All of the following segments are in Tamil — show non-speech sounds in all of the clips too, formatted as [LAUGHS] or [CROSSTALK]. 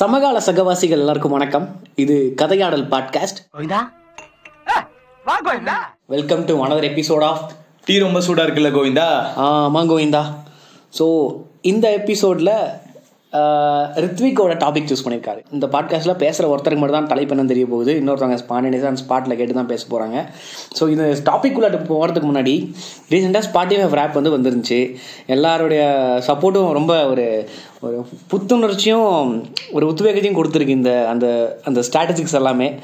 சமகால சகவாசிகள் எல்லாருக்கும் வணக்கம். இது கதையாடல் பாட்காஸ்ட் கோவிந்தா? வா Govinda. Welcome to another episode of tea ரொம்ப சூடா இருக்குல்ல கோவிந்தா? ஆமா கோவிந்தா. ஸோ இந்த எபிசோடில் ரித்விக்கோட டாபிக் சூஸ் பண்ணியிருக்காரு இந்த பாட்காஸ்ட்டில் பேசுகிற ஒருத்தருக்கு மட்டும் தான் தலைப்பு என்ன தெரிய போகுது. இன்னொருத்தவங்க ஸ்பானியஸாக அந்த ஸ்பாட்டில் கேட்டு தான் பேச போகிறாங்க ஸோ இந்த டாபிக் உள்ள போகிறதுக்கு முன்னாடி ரீசெண்டாக ஸ்பாட்டிஃபை ரேப் வந்து வந்துருந்துச்சு. எல்லாருடைய சப்போர்ட்டும் ரொம்ப ஒரு ஒரு புத்துணர்ச்சியும் ஒரு உத்வேகத்தையும் கொடுத்துருக்கு இந்த அந்த அந்த ஸ்ட்ராட்டஜிக்ஸ் எல்லாமே.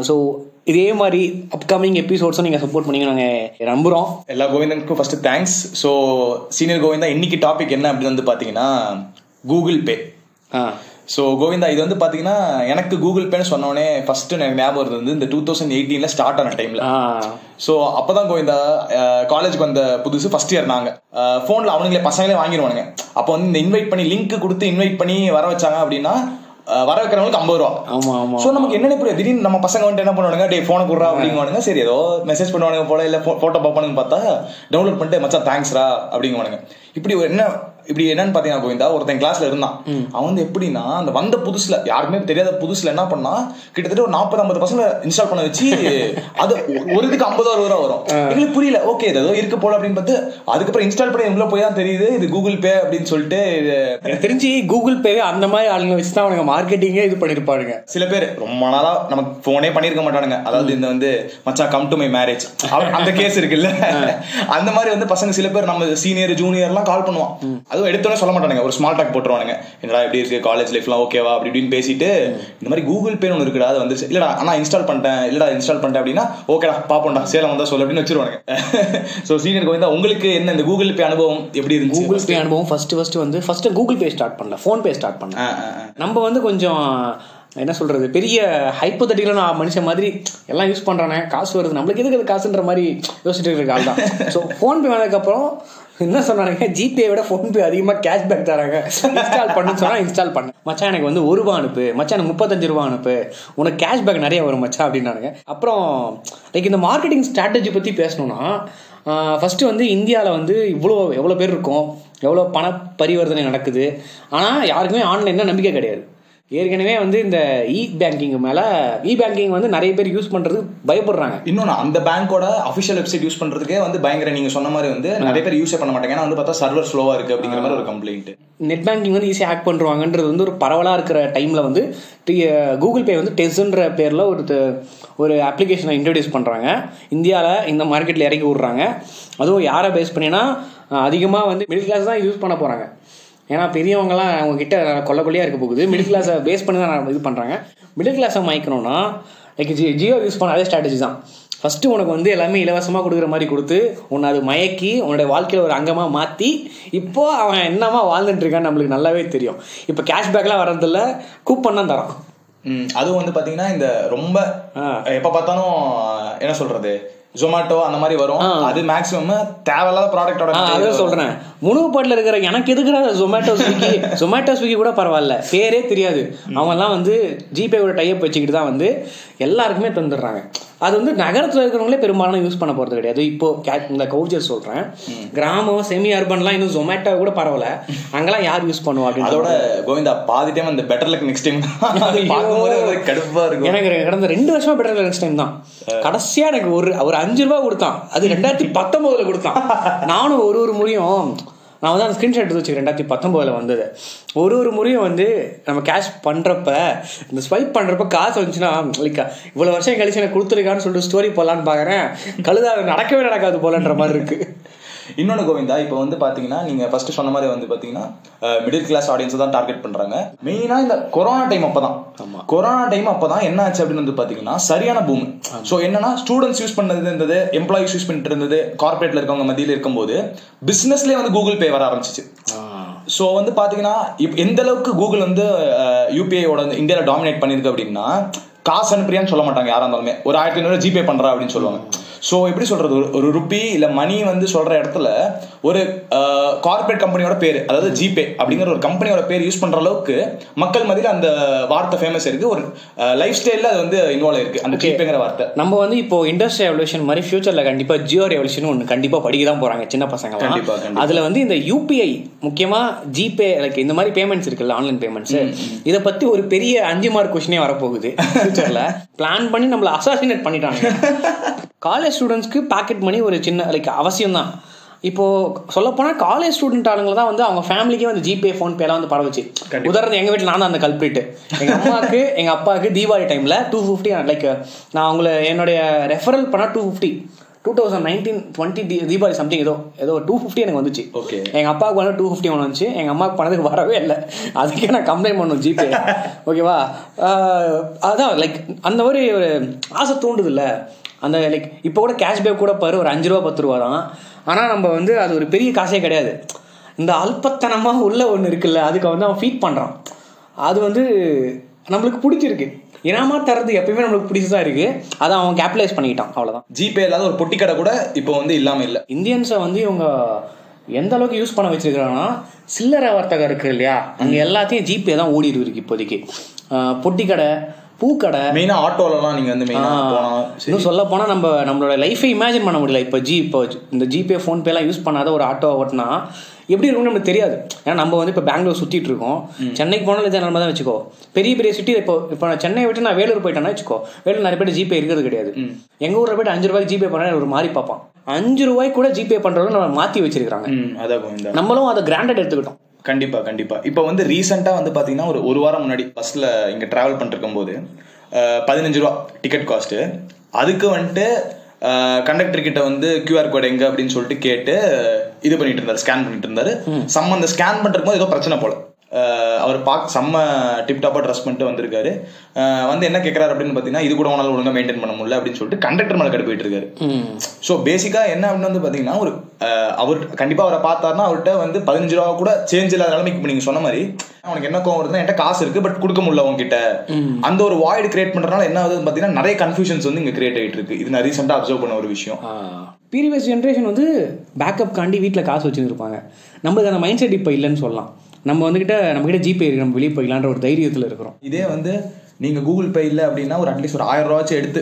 ஸோ இதே மாதிரி அப்கமிங் எபிசோட்ஸும் நீங்கள் சப்போர்ட் பண்ணி நாங்கள் நம்புகிறோம் எல்லா கோவிந்தனுக்கும் first thanks so senior Govinda இன்னைக்கு டாபிக் என்ன அப்படின்னு வந்து பார்த்தீங்கன்னா கூகுள் பே ஸோ கோவிந்தா இது வந்து பார்த்தீங்கன்னா எனக்கு கூகுள் பேன்னு சொன்னோடனே ஃபர்ஸ்ட் எனக்கு ஞாபகம் இருந்தது வந்து இந்த டூ தௌசண்ட் எயிட்டீனில் ஸ்டார்ட் ஆன டைமில் ஸோ அப்பதான் கோவிந்தா காலேஜுக்கு வந்த புதுசு ஃபர்ஸ்ட் இயர் நாங்க. ஃபோனில் அவனுங்களே பசங்களே வாங்கிடுவானுங்க அப்போ வந்து இந்த இன்வைட் பண்ணி லிங்க் கொடுத்து இன்வைட் பண்ணி வர வச்சாங்க அப்படின்னா வர வைக்கிறவங்களுக்கு ஐம்பது ரூபா. ஆமா ஆமா. ஸோ நமக்கு என்னென்ன புரியாது. திடீர்னு நம்ம பசங்க வந்துட்டு என்ன பண்ணுவானுங்க டே ஃபோனை கொடுறா அப்படிங்குவானுங்க. சரி ஏதோ மெசேஜ் பண்ணுவானுங்க போல இல்லை ஃபோட்டோ பார்ப்பானுங்க பார்த்தா டவுன்லோட் பண்ணிட்டு மச்சான் தேங்க்ஸ்ரா அப்படிங்குவானுங்க. இப்படி ஒரு என்ன இப்படி என்னன்னு பார்த்தீங்கன்னா கோவிந்தா ஒருத்தன் கிளாஸ்ல இருந்தான். அவன் வந்து எப்படின்னா அந்த வந்த புதுசுல யாருக்குமே தெரியாத புதுசுல என்ன பண்ணா கிட்டத்தட்ட ஒரு நாற்பது ஐம்பது பசங்க இன்ஸ்டால் பண்ண வச்சு அது ஒரு இதுக்கு ஐம்பது அறுபது ரூபா வரும் எங்களுக்கு புரியல. ஓகே ஏதோ இருக்கு போல அப்படின்னு பார்த்து அதுக்கப்புறம் இன்ஸ்டால் பண்ணி உள்ள போய் தான் தெரியுது. இது கூகுள் பே அப்படின்னு சொல்லிட்டு தெரிஞ்சு கூகுள் பேவே அந்த மாதிரி ஆளுங்க வச்சு தான் அவனுங்க மார்க்கெட்டிங்கே இது பண்ணியிருப்பாருங்க சில பேர் ரொம்ப நாளா நமக்கு போனே பண்ணிருக்க மாட்டானுங்க. அதாவது இந்த வந்து மச்சான் கம் டு மை மேரேஜ் அந்த கேஸ் இருக்குல்ல. அந்த மாதிரி வந்து பசங்க சில பேர் நம்ம சீனியர் ஜூனியர் எல்லாம் கால் பண்ணுவான். அதுவும் எடுத்தோடனே சொல்ல மாட்டானுங்க. ஒரு ஸ்மால் டாக் போட்டுருவானுங்க. என்னடா எப்படி இருக்கு? காலேஜ் லைஃப்லாம் ஓகேவா அப்படி இப்படின்னு பேசிட்டு இந்த மாதிரி கூகுள் பே ஒன்று இருக்குடா அது வந்து இல்லடா ஆனா இன்ஸ்டால் பண்ணிட்டேன். இல்லடா இன்ஸ்டால் பண்ணிட்டேன். அப்படின்னா ஓகேடா பாப்போம்டா. சேலம் வந்தா சொல்லு. அப்படின்னு வச்சிருவானுங்க. [LAUGHS] ஸோ சீனியர் கோவிந்தா உங்களுக்கு என்ன இந்த கூகுள் பே அனுபவம் எப்படி இருந்துச்சு? கூகுள் பே அனுபவம் ஃபர்ஸ்ட் ஃபர்ஸ்ட் வந்து ஃபர்ஸ்ட் கூகுள் பே ஸ்டார்ட் பண்ணல ஃபோன் பே ஸ்டார்ட் பண்ணல. ஆ. நம்ம வந்து கொஞ்சம் என்ன சொல்கிறது பெரிய ஹைப்போதட்டிக்கலான மனுஷன் மாதிரி எல்லாம் யூஸ் பண்ணுறானே காசு வருது நம்மளுக்கு எதுக்கு அது காசுன்ற மாதிரி யோசிச்சுட்டு இருக்க ஆள் தான் ஸோ ஃபோன்பே வந்ததுக்கப்புறம் என்ன சொன்னானுங்க? ஜிபே விட ஃபோன்பே அதிகமாக கேஷ்பேக் தராங்க. இன்ஸ்டால் பண்ணுன்னு சொன்னால் இன்ஸ்டால் பண்ணேன் மச்சான் எனக்கு வந்து ஒரு ரூபா அனுப்பு. மச்சான் எனக்கு முப்பத்தஞ்சு ரூபா அனுப்பு. உனக்கு கேஷ்பேக் நிறைய வரும் மச்சான் அப்படின்னானுங்க. அப்புறம் லைக் இந்த மார்க்கெட்டிங் ஸ்ட்ராட்டஜி பற்றி பேசணும்னா ஃபஸ்ட்டு வந்து இந்தியாவில் வந்து இவ்வளோ எவ்வளோ பேர் இருக்கும். எவ்வளோ பண பரிவர்த்தனை நடக்குது. ஆனால் யாருக்குமே ஆன்லைனில் நம்பிக்கை கிடையாது. ஏற்கனவே வந்து இந்த இ பேங்கிங் மேலே இ பேங்கிங் வந்து நிறைய பேர் யூஸ் பண்ணுறதுக்கு பயப்படுறாங்க. இன்னொன்று அந்த பேங்கோட அஃபிஷியல் வெப்சைட் யூஸ் பண்றதுக்கே வந்து பயங்கர நீங்க சொன்ன மாதிரி வந்து நிறைய பேர் யூஸே பண்ண மாட்டாங்க. ஏன்னா வந்து பார்த்தா சர்வர் ஸ்லோவா இருக்கு அப்படிங்கிற மாதிரி ஒரு கம்ப்ளைண்ட் நெட் பேங்கிங் வந்து ஈஸியாக ஹேக் பண்ணுவாங்கன்றது வந்து ஒரு பரவலாக இருக்கிற டைமில் வந்து கூகுள் பே வந்து டெஸ்ன்ற பேரில் ஒரு ஒரு அப்ளிகேஷனை இன்ட்ரடியூஸ் பண்ணுறாங்க இந்தியாவில் இந்த மார்க்கெட்டில் இறக்கி விட்றாங்க. அதுவும் யாரை பேஸ் பண்ணினா அதிகமாக வந்து மிடில் கிளாஸ் தான் யூஸ் பண்ண போகிறாங்க ஏன்னா பெரியவங்கலாம் அவங்க கிட்ட கொள்ள கொள்ளையாக இருக்க போகுது. மிடில் கிளாஸை பேஸ் பண்ணி தான் இது பண்ணுறாங்க மிடில் கிளாஸை மயக்கணும்னா லைக் ஜி ஜியோ யூஸ் பண்ண அதே ஸ்ட்ராட்டஜி தான். ஃபஸ்ட்டு உனக்கு வந்து எல்லாமே இலவசமாக கொடுக்குற மாதிரி கொடுத்து உன்னை அது மயக்கி உன்னோட வாழ்க்கையில் ஒரு அங்கமாக மாற்றி இப்போ அவன் என்னமா வாழ்ந்துட்டு இருக்கான்னு நம்மளுக்கு நல்லாவே தெரியும். இப்போ கேஷ்பேக்லாம் வர்றதில்ல கூப்பன் தான் தரோம் ம், அதுவும் வந்து பாத்தீங்கன்னா இந்த ரொம்ப. எப்ப பார்த்தாலும் என்ன சொல்றது? ஜொமேட்டோ அந்த மாதிரி வரும். அது மேக்ஸிமம் தேவையில்லாத ப்ராடக்டோட அதான் சொல்கிறேன் உணவுப்பாட்டில் இருக்கிற எனக்கு எதுக்குடா ஜொமேட்டோ ஸ்விக்கி ஜொமேட்டோ ஸ்விக்கி கூட பரவாயில்ல. பேரே தெரியாது. அவங்கெல்லாம் வந்து ஜிபேவோட டைப் வச்சுக்கிட்டு தான் வந்து எல்லாருக்குமே தந்துடுறாங்க. அது வந்து நகரத்தில் இருக்கிறவங்களே பெரும்பாலும் யூஸ் பண்ண போகிறது கிடையாது. இப்போ கே- இந்த கவுச்சர் சொல்கிறேன் கிராமம் செமி அர்பன்லாம் இன்னும் ஜொமேட்டோ கூட பரவாயில்ல அங்கெல்லாம் யார் யூஸ் பண்ணுவா அப்படின்னு அதோட கோவிந்தா பாதி டைம் அந்த பெட்டர் லக் நெக்ஸ்ட் டைம் பார்க்கும்போது அது கடுப்பா இருக்கும். எனக்கு கடந்த ரெண்டு வருஷமா பெட்டர் நெக்ஸ்ட் டைம் தான். கடைசியா எனக்கு ஒரு ஒரு அஞ்சு ரூபாய் கொடுத்தான். அது [LAUGHS] ரெண்டாயிரத்தி பத்தொன்பதுல கொடுத்தான். நானும் ஒரு ஒரு முறையும் நான் வந்து அந்த ஸ்க்ரீன்ஷாட் எடுத்து வச்சுக்கிறேன். ரெண்டாயிரத்தி பத்தொம்போதில் வந்தது. ஒரு ஒரு முறையும் வந்து நம்ம கேஷ் பண்ணுறப்ப இந்த ஸ்வைப் பண்ணுறப்ப காசு வந்துச்சுன்னா லைக் இவ்வளோ வருஷம் கழிச்சு எனக்கு கொடுத்துருக்கான்னு சொல்லிட்டு ஸ்டோரி போடலான்னு பார்க்குறேன் கழுதா நடக்கவே நடக்காது போலன்ற மாதிரி இருக்குது இன்னொன்னு கோவிந்தா இப்போ வந்து பாத்தீங்கன்னா நீங்க ஃபர்ஸ்ட் சொன்ன மாதிரி வந்து பாத்தீங்கன்னா மிடில் கிளாஸ் ஆடியன்ஸ் தான் டார்கெட் பண்றாங்க. மெயினா இந்த கொரோனா டைம் அப்பதான். கொரோனா டைம் அப்பதான் என்ன ஆச்சு அப்படின்னு வந்து பாத்தீங்கன்னா சரியான பூம் சோ என்னன்னா ஸ்டூடெண்ட்ஸ் யூஸ் பண்ணது இருந்தது எம்ப்ளாயிஸ் யூஸ் பண்ணிட்டு இருந்தது கார்பரேட்ல இருக்கவங்க மத்தியில இருக்கும்போது பிசினஸ்லயே வந்து கூகுள் பே வர ஆரம்பிச்சிச்சு. ஸோ வந்து பார்த்தீங்கன்னா எந்த அளவுக்கு கூகுள் வந்து யூபிஐயோட இந்தியாவில் டாமினேட் பண்ணியிருக்கு அப்படின்னா காசு அனுப்புறியான்னு சொல்ல மாட்டாங்க யாரா இருந்தாலுமே. ஒரு ஆயிரத்தி ஐநூறு ஜிபே பண்றா அப்படின்னு சொல்லுவாங்க. ஸோ எப்படி சொல்றது? ஒரு- ஒரு ருப்பி இல்ல மணி வந்து சொல்ற இடத்துல ஒரு கார்பரேட் கம்பெனியோட பேர் அதாவது ஜிபே அப்படிங்கிற ஒரு கம்பெனியோட பேர் யூஸ் பண்ற அளவுக்கு மக்கள் மத்தியில அந்த வார்த்தை ஃபேமஸ் இருக்கு. ஒரு லைஃப் ஸ்டைல்ல அது வந்து இன்வால்வ் இருக்கு அந்த ஜிபேங்கிற வார்த்தை. நம்ம வந்து இப்போ இண்டஸ்ட்ரி ரெவல்யூஷன் மாதிரி ஃபியூச்சர்ல கண்டிப்பா ஜியோ ரெவல்யூஷன் ஒன்று கண்டிப்பா படிக்க தான் போறாங்க சின்ன பசங்க கண்டிப்பா, கண்டிப்பா. அதுல வந்து இந்த யூபிஐ முக்கியமா ஜிபே லைக் இந்த மாதிரி பேமெண்ட்ஸ் இருக்குல்ல ஆன்லைன் பேமெண்ட்ஸ் இதை பத்தி ஒரு பெரிய அஞ்சு மார்க் கொஸ்டினே வரப்போகுது ஃபியூச்சர்ல பிளான் பண்ணி நம்மள அசாசினேட் பண்ணிட்டாங்க [LAUGHS] காலேஜ் ஸ்டூடெண்ட்ஸ்க்கு பாக்கெட் மணி ஒரு சின்ன லைக் அவசியம் தான் இப்போ சொல்லப்போனால் காலேஜ் ஸ்டூடெண்ட் ஆளுங்க தான் வந்து அவங்க ஃபேமிலிக்கே வந்து ஜிபே ஃபோன்பே எல்லாம் வந்து பரவச்சு. உதாரணம் எங்க வீட்டில் நான் தான் அந்த கல்பிரிட்டு எங்க அம்மாவுக்கு [LAUGHS] எங்க அப்பாவுக்கு தீபாவளி டைம்ல டூ ஃபிஃப்டி லைக் நான் அவங்கள என்னுடைய ரெஃபரல் பண்ணா two fifty two thousand nineteen twenty Deepavali something ஏதோ ஏதோ டூ ஃபிஃப்டி எனக்கு வந்துச்சு. Okay. எங்க அப்பாவுக்கு வந்து டூ ஃபிஃப்டி ஒன்று வந்துச்சு. எங்க அம்மாவுக்கு பணத்துக்கு வரவே இல்லை. அதுக்கே நான் கம்ப்ளைண்ட் பண்ணணும் ஜிபே ஓகேவா [LAUGHS] அதான் லைக் அந்த மாதிரி ஒரு ஆசை தூண்டுது இல்ல அந்த லைக் இப்போ கூட கேஷ்பேக் கூட பாரு ஒரு அஞ்சு ரூபா பத்து ரூபா தான். ஆனால் நம்ம வந்து அது ஒரு பெரிய காசே கிடையாது. இந்த அல்பத்தனமாக உள்ள ஒன்று இருக்குல்ல அதுக்கு வந்து அவன் ஃபீட் பண்ணுறான் அது வந்து நம்மளுக்கு பிடிச்சிருக்கு. இனாமா தரது எப்பயுமே நம்மளுக்கு பிடிச்சதா இருக்கு. அதை அவன் கேபிட்டலைஸ் பண்ணிக்கிட்டான் அவ்வளோதான் ஜிபே இல்லாத ஒரு பொட்டி கடை கூட இப்போ வந்து இல்லாம இல்ல. இந்தியன்ஸை வந்து இவங்க எந்த அளவுக்கு யூஸ் பண்ண வச்சிருக்காங்கன்னா சில்லறை வர்த்தகம் இருக்கு இல்லையா? அங்கே எல்லாத்தையும் ஜிபே தான் ஓடிட்டு இருக்கு இப்போதைக்கு. பொட்டி கடை பூக்கடை. மெயினா ஆட்டோலலாம் நீங்க வந்து மெயினா போனா சரி. இன்னும் சொல்ல போனா நம்ம நம்மளோட லைஃபை இமேஜின் பண்ண முடியல. இப்போ ஜி இப்போ இந்த ஜிபே ஃபோன்பேலாம் யூஸ் பண்ணாத ஒரு ஆட்டோ ஓட்டினா எப்படி இருக்கும்னு நமக்கு தெரியாது. ஏன்னா நம்ம வந்து இப்போ பெங்களூர் சுத்திட்டு இருக்கோம். சென்னைக்கு போனாலும் இதே நிலமை தான் வச்சுக்கோ. பெரிய பெரிய சிட்டி இப்போ இப்போ நான் சென்னையை விட்டு நான் வேலூர் போயிட்டேன்னா வச்சுக்கோ. வேலூர் நிறைய பேர் ஜிபே இருக்கிறது கிடையாது. எங்க ஊர்ல போயிட்டு அஞ்சு ரூபாய்க்கு ஜிபே பண்ணா ஒரு மாதிரி பார்ப்பான். அஞ்சு ரூபாய்க்கு கூட ஜிபே பண்றவங்க நம்ம மாத்தி வச்சிருக்காங்க நம்மளும் அதை கிராண்டட் எடுத்துக்கிட்டோம். கண்டிப்பா கண்டிப்பா. இப்போ வந்து ரீசெண்டா வந்து பாத்தீங்கன்னா ஒரு ஒரு வாரம் முன்னாடி பஸ்ல இங்க டிராவல் பண்ணிருக்கும் போது பதினஞ்சு ரூபா டிக்கெட் காஸ்ட் அதுக்கு வந்துட்டு கண்டக்டர் கிட்ட வந்து கியூஆர் கோட் எங்க? அப்படின்னு சொல்லிட்டு கேட்டு இது பண்ணிட்டு இருந்தாரு ஸ்கேன் பண்ணிட்டு இருந்தாரு. சம்ம அந்த ஸ்கேன் பண்றதுக்கு ஏதோ பிரச்சனை போல. அவர் பார்க்க செம்ம டிப் டாப்பா ட்ரெஸ் பண்ணிட்டு வந்திருக்காரு. வந்து என்ன கேட்கறாரு அப்படின்னு பார்த்தீங்கன்னா இது கூட உங்களால் ஒழுங்கா மெயின்டைன் பண்ண முடியல அப்படின்னு சொல்லிட்டு கண்டக்டர் மேலே கட்டு போயிட்டு இருக்காரு ஸோ பேசிக்கா என்ன அப்படின்னு வந்து பார்த்தீங்கன்னா ஒரு அவர் கண்டிப்பா அவரை பார்த்தாருன்னா அவர்கிட்ட வந்து பதினஞ்சு ரூபா கூட சேஞ்ச் இல்லாத நிலைமைக்கு இப்ப நீங்க சொன்ன மாதிரி அவனுக்கு என்ன கோவம் வருதுன்னா என்கிட்ட காசு இருக்கு பட் கொடுக்க முடியல உங்ககிட்ட அந்த ஒரு வாய்டு கிரியேட் பண்றதுனால என்ன ஆகுதுன்னு பார்த்தீங்கன்னா நிறைய கன்ஃபியூஷன்ஸ் வந்து இங்க கிரியேட் ஆயிட்டு இருக்கு. இது நான் ரீசெண்டாக அப்சர்வ் பண்ண ஒரு விஷயம். ப்ரீவியஸ் ஜென்ரேஷன் வந்து பேக்கப் காண்டி வீட்டில் காசு வச்சுருப்பாங்க நம்மளுக்கு அந்த மைண்ட் செட் இப்போ இல்லைன்னு சொல்லலாம். நம்ம வந்துக்கிட்ட நம்மக்கிட்ட ஜிபே இருக்கு நம்ம வெளியே போய்க்கலான்ற ஒரு தைரியத்தில் இருக்கிறோம். இதே வந்து நீங்க கூகுள் பே இல்ல அப்படின்னா ஒரு அட்லீஸ்ட் ஒரு ஆயிரம் ரூபாச்சும் எடுத்து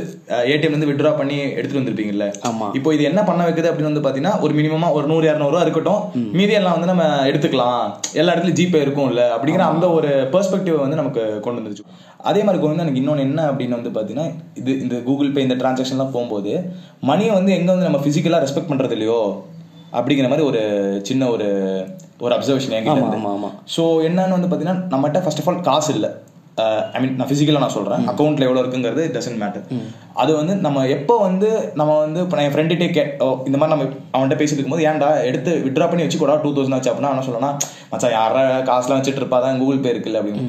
ஏடிஎம் வந்து வித்ட்ரா பண்ணி எடுத்துட்டு வந்திருப்பீங்கல்ல? ஆமா. இப்போ இது என்ன பண்ண வைக்குது அப்படின்னு வந்து பாத்தீங்கன்னா ஒரு மினிமமா ஒரு நூறு இரநூறுவா இருக்கட்டும். மீதி எல்லாம் வந்து நம்ம எடுத்துக்கலாம். எல்லா இடத்துலயும் ஜிபே இருக்கும்ல அப்படிங்கிற அந்த ஒரு பெர்ஸ்பெக்டிவ் வந்து நமக்கு கொண்டு வந்துருச்சு. அதே மாதிரி கோவிந்தா எனக்கு இன்னொன்று என்ன அப்படின்னு வந்து பார்த்தீங்கன்னா இது இந்த கூகுள் பே இந்த டிரான்சாக்ஷன்லாம் போகும்போது மணியை வந்து எங்கே வந்து நம்ம ஃபிசிக்கலாக ரெஸ்பெக்ட் பண்ணுறது இல்லையோ அப்படிங்கிற மாதிரி ஒரு சின்ன ஒரு ஒரு அப்சர்வேஷன் என்கிட்ட. ஸோ என்னன்னு வந்து பார்த்தீங்கன்னா நம்மகிட்ட ஃபர்ஸ்ட் ஆஃப் ஆல் காசு இல்லை. ஐ மீன் நான் ஃபிசிக்கலாக நான் சொல்கிறேன் அக்கௌண்ட்டில் எவ்வளோ இருக்குங்கிறது டசன்ட் மேட்டர் அது வந்து நம்ம எப்போ வந்து நம்ம வந்து இப்போ நான் என் ஃப்ரெண்டுகிட்டே கே ஓ, இந்த மாதிரி நம்ம அவன்கிட்ட பேசிட்டு இருக்கும்போது ஏன்டா எடுத்து விட்ரா பண்ணி வச்சுக்கூடா டூ தௌசண்ட் ஆச்சு. அப்படின்னா அவன் சொல்லலாம் மச்சான் யாரா காசுலாம் வச்சுட்டு இருப்பா தான் கூகுள் பே இருக்குல்ல அப்படின்னு.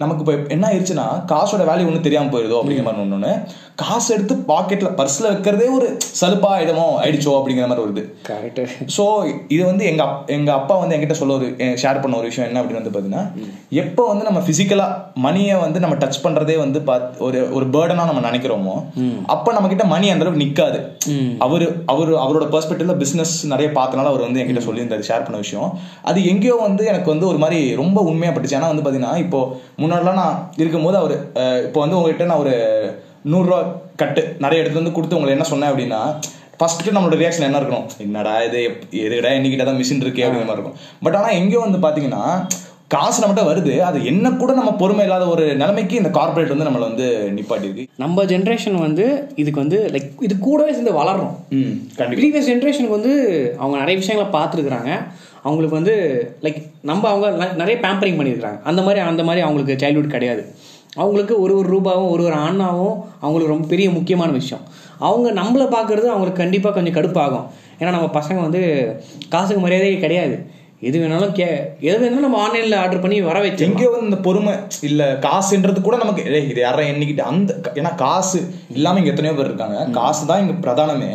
நமக்கு இப்போ என்ன ஆயிடுச்சுன்னா காசோட வேல்யூ ஒன்றும் தெரியாமல் போயிருதோ அப்படிங்கிற மாதிரி ஒன்று காசு எடுத்து பாக்கெட்ல பர்ஸ்ல வைக்கிறதே ஒரு சலுப்பா இடமோ ஆயிடுச்சோ அப்படிங்கிற மாதிரி வருது. கரெக்டு ஸோ இது வந்து எங்க எங்க அப்பா வந்து என்கிட்ட சொல்ல ஒரு ஷேர் பண்ண ஒரு விஷயம் என்ன அப்படின்னு வந்து பாத்தீங்கன்னா எப்போ வந்து நம்ம பிசிக்கலா மணியை வந்து நம்ம டச் பண்றதே வந்து பாத்- ஒரு ஒரு பேர்டனா நம்ம நினைக்கிறோமோ அப்ப நம்ம கிட்ட மணி அந்த அளவுக்கு நிக்காது. அவரு அவரு அவரோட பெர்ஸ்பெக்டிவ்ல பிசினஸ் நிறைய பார்த்தனால அவர் வந்து என்கிட்ட சொல்லியிருந்தாரு ஷேர் பண்ண விஷயம். அது எங்கேயோ வந்து எனக்கு வந்து ஒரு மாதிரி ரொம்ப உண்மையா பட்டுச்சு. ஏன்னா வந்து பாத்தீங்கன்னா இப்போ முன்னாடிலாம் நான் இருக்கும்போது அவர் இப்போ வந்து உங்ககிட்ட நான் ஒரு நூறுரூவா கட்டு நிறைய இடத்துல வந்து கொடுத்து உங்களை என்ன சொன்னேன் அப்படின்னா ஃபர்ஸ்ட் நம்மளோட ரியாக்ஷன் என்ன இருக்கணும்? என்னடா இது எதுடா என்கிட்ட தான் மிஷின் இருக்கே அப்படிங்கிற மாதிரி இருக்கும். பட் ஆனால் எங்கேயோ வந்து பார்த்தீங்கன்னா காசு நம்மகிட்ட வருது அது என்ன கூட நம்ம பொறுமை இல்லாத ஒரு நிலைமைக்கு இந்த கார்ப்பரேட் வந்து நம்மளை வந்து நிப்பாட்டிருக்கு. நம்ம ஜென்ரேஷன் வந்து இதுக்கு வந்து லைக் இது கூடவே சேர்ந்து வளர்றோம். ப்ரீவியஸ் ஜென்ரேஷனுக்கு வந்து அவங்க நிறைய விஷயங்களை பார்த்துருக்குறாங்க. அவங்களுக்கு வந்து லைக் நம்ம அவங்க நிறைய பேம்பரிங் பண்ணியிருக்காங்க அந்த மாதிரி அந்த மாதிரி அவங்களுக்கு சைல்ட்ஹுட் கிடையாது. அவங்களுக்கு ஒரு ஒரு ரூபாவும் ஒரு ஒரு அண்ணாவும் அவங்களுக்கு ரொம்ப பெரிய முக்கியமான விஷயம். அவங்க நம்மளை பார்க்கறது அவங்களுக்கு கண்டிப்பாக கொஞ்சம் கடுப்பாகும். ஏன்னா நம்ம பசங்க வந்து காசுக்கு மரியாதையே கிடையாது. எது வேணாலும் கே எது வேணாலும் நம்ம ஆன்லைனில் ஆர்டர் பண்ணி வர வச்சு எங்கேயோ வந்து இந்த பொறுமை இல்ல காசுன்றது கூட நமக்கு இது யாரா எண்ணிக்கிட்டு அந்த ஏன்னா காசு இல்லாம இங்க எத்தனையோ பேர் இருக்காங்க. காசு தான் இங்க பிரதானமே.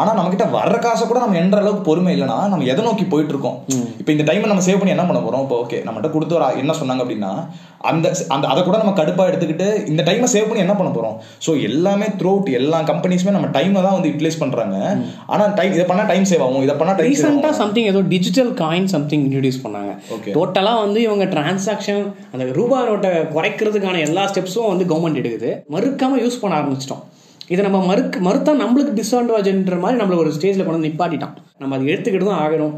ஆனா நம்ம கிட்ட வர்ற காசை கூட நம்ம என்ற அளவுக்கு பொறுமை இல்லைன்னா நம்ம எதை நோக்கி போயிட்டு இருக்கோம் இப்போ இந்த டைம் நம்ம சேவ் பண்ணி என்ன பண்ண போறோம்? இப்போ ஓகே நம்மகிட்ட கொடுத்து ஒரு என்ன சொன்னாங்க அப்படின்னா அந்த அந்த அதை கூட நம்ம கடுப்பா எடுத்துக்கிட்டு இந்த டைமை சேவ் பண்ணி என்ன பண்ண போறோம்? ஸோ எல்லாமே த்ரூ எல்லா கம்பெனிஸுமே நம்ம டைமை தான் வந்து யூட்டிலைஸ் பண்றாங்க. ஆனா டைம் இதை பண்ணா டைம் சேவ் ஆகும் இதை பண்ணா டைம் சேவ் ரீசெண்டாக சம்திங் ஏதோ டிஜிட்டல் காயின் சம்திங் இன்ட்ரடியூஸ் பண்ணாங்க. டோட்டலாக வந்து இவங்க டிரான்சாக்ஷன் அந்த ரூபாய் நோட்டை குறைக்கிறதுக்கான எல்லா ஸ்டெப்ஸும் வந்து கவர்மெண்ட் எடுக்குது. மறுக்காம யூஸ் பண்ண ஆரம்பிச்சிட்டோம். இதை நம்ம மறுக்கு மறுத்தா நம்மளுக்கு டிஸ்அட்வான்டேஜ்ன்ற மாதிரி நம்மள ஒரு ஸ்டேஜில் கொண்டு வந்து நிப்பாட்டிட்டான். நம்ம அதை எடுத்துக்கிட்டு தான் ஆகணும்.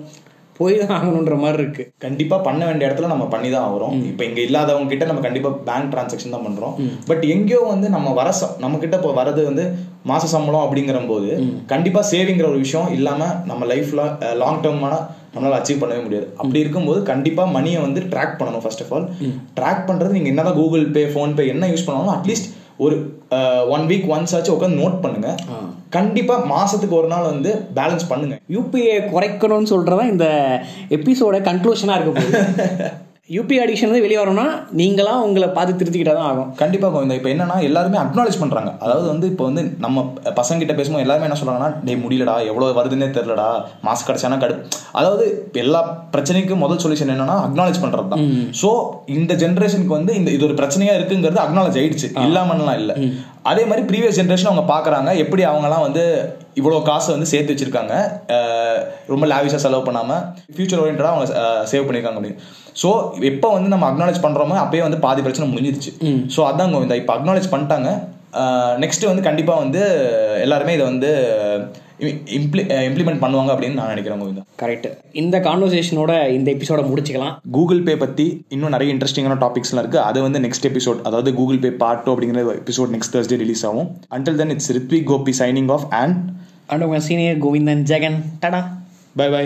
போய் தான் ஆகணுன்ற மாதிரி இருக்கு. கண்டிப்பா பண்ண வேண்டிய இடத்துல நம்ம பண்ணி தான் ஆகிறோம். இப்போ இங்க இல்லாதவங்க கிட்ட நம்ம கண்டிப்பா பேங்க் டிரான்சாக்ஷன் தான் பண்றோம். பட் எங்கேயோ வந்து நம்ம வர நம்ம கிட்ட இப்போ வரது வந்து மாச சம்பளம் அப்படிங்கிற போது கண்டிப்பா சேவிங்கிற ஒரு விஷயம் இல்லாம நம்ம லைஃப்ல லாங் டேர்மான நம்மளால அச்சீவ் பண்ணவே முடியாது. அப்படி இருக்கும்போது கண்டிப்பா மணியை வந்து ட்ராக் பண்ணணும் ஃபர்ஸ்ட் ஆஃப் ஆல் ட்ராக் பண்றது நீங்க என்னதான் கூகுள் பே ஃபோன் பே என்ன யூஸ் பண்ணாலும் அட்லீஸ்ட் ஒரு ஒன் வீக் ஒன்ஸ் ஆச்சு உட்காந்து நோட் பண்ணுங்க. கண்டிப்பா மாசத்துக்கு ஒரு நாள் வந்து பேலன்ஸ் பண்ணுங்க. யூபிஐ குறைக்கணும்னு சொல்றதா இந்த எபிசோட கன்க்ளூஷனாக இருக்க போகுது. [LAUGHS] யூபிஐ அடிக்ஷன் வந்து வெளியே வரணும்னா நீங்களாம் உங்களை பார்த்து திருத்திக்கிட்டா தான் ஆகும். கண்டிப்பா கோவிந்தா. இப்போ என்னன்னா எல்லாருமே அக்னாலேஜ் பண்றாங்க. அதாவது வந்து இப்போ வந்து நம்ம பசங்க கிட்ட பேசும்போது எல்லாருமே என்ன சொல்றாங்கன்னா டேய் முடியலடா எவ்வளவு வருதுன்னே தெரியலடா மாசம் கிடைச்சானா கடு அதாவது எல்லா பிரச்சனைக்கும் முதல் சொல்யூஷன் என்னன்னா அக்னாலேஜ் பண்றது தான் ஸோ இந்த ஜென்ரேஷனுக்கு வந்து இந்த இது ஒரு பிரச்சனையா இருக்குங்கிறது அக்னாலேஜ் ஆயிடுச்சு. இல்லாமலாம் இல்ல. அதே மாதிரி ப்ரீவியஸ் ஜென்ரேஷன் அவங்க பாக்குறாங்க எப்படி அவங்கலாம் வந்து இவ்வளோ காசு வந்து சேர்த்து வச்சிருக்காங்க ரொம்ப லாவிஷாக செலவு பண்ணாம ஃபியூச்சர் ஓரியன்டாக அவங்க சேவ் பண்ணியிருக்காங்க அப்படின்னு. ஸோ எப்போ வந்து நம்ம அக்னாலேஜ் பண்றோமோ அப்பயே வந்து பாதி பிரச்சனை முடிஞ்சிருச்சு. ஸோ அதான் கோவிந்தா இப்போ அக்னாலேஜ் பண்ணிட்டாங்க. நெக்ஸ்ட் வந்து கண்டிப்பா வந்து எல்லாருமே இதை வந்து இம்ப்ளிமெண்ட் பண்ணுவாங்க அப்படின்னு நான் நினைக்கிறேன் கோவிந்தா. கரெக்ட் இந்த கான்வர்சேஷனோட இந்த எபிசோட முடிச்சுக்கலாம். கூகுள் பே பத்தி இன்னும் நிறைய இன்ட்ரெஸ்டிங்கான டாபிக்ஸ்லாம் இருக்கு. அது வந்து நெக்ஸ்ட் எபிசோட் அதாவது கூகுள் பே பார்ட் அப்படிங்கிற எபிசோட் நெக்ஸ்ட் Thursday ரிலீஸ் ஆகும். Until then it's Rithvik Gopi signing off and and உங்கள் senior Govindan Jagan tata bye bye